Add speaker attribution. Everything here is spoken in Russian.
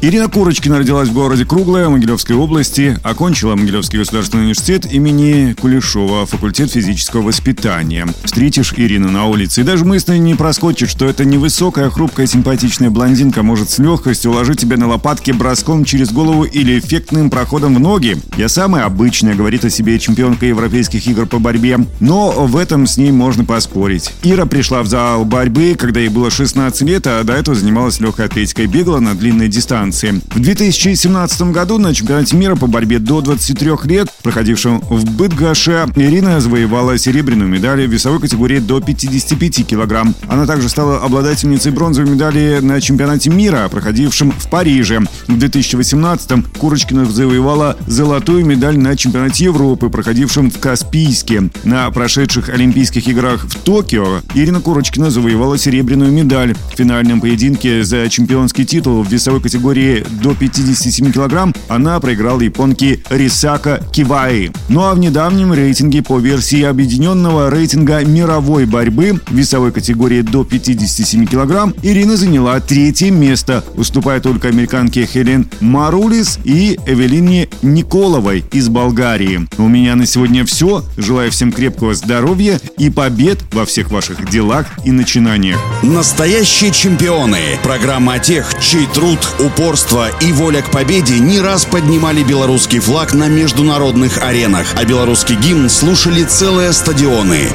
Speaker 1: Ирина Курочкина родилась в городе Круглое Могилевской области, окончила Могилевский государственный университет имени Кулешова, факультет физического воспитания. Встретишь Ирину на улице, и даже мысли не проскочит, что эта невысокая, хрупкая, симпатичная блондинка может с легкостью уложить тебя на лопатки броском через голову или эффектным проходом в ноги. Я самая обычная, говорит о себе чемпионка европейских игр по борьбе, но в этом с ней можно поспорить. Ира пришла в зал борьбы, когда ей было 16 лет, а до этого занималась легкой атлетикой, бегала на длинной дистанции. В 2017 году на чемпионате мира по борьбе до 23 лет, проходившем в Бытгаше, Ирина завоевала серебряную медаль в весовой категории до 55 килограмм. Она также стала обладательницей бронзовой медали на чемпионате мира, проходившем в Париже. В 2018 Курочкина завоевала золотую медаль на чемпионате Европы, проходившем в Каспийске. На прошедших Олимпийских играх в Токио Ирина Курочкина завоевала серебряную медаль. В финальном поединке за чемпионский титул в весовой категории до 57 килограмм она проиграла японке Рисака Киваи. Ну а в недавнем рейтинге по версии объединенного рейтинга мировой борьбы в весовой категории до 57 килограмм Ирина заняла третье место, уступая только американке Хелен Марулис и Эвелине Николовой из Болгарии. У меня на сегодня все. Желаю всем крепкого здоровья и побед во всех ваших делах и начинаниях.
Speaker 2: Настоящий чемпион чемпионы. Программа тех, чей труд, упорство и воля к победе не раз поднимали белорусский флаг на международных аренах, а белорусский гимн слушали целые стадионы.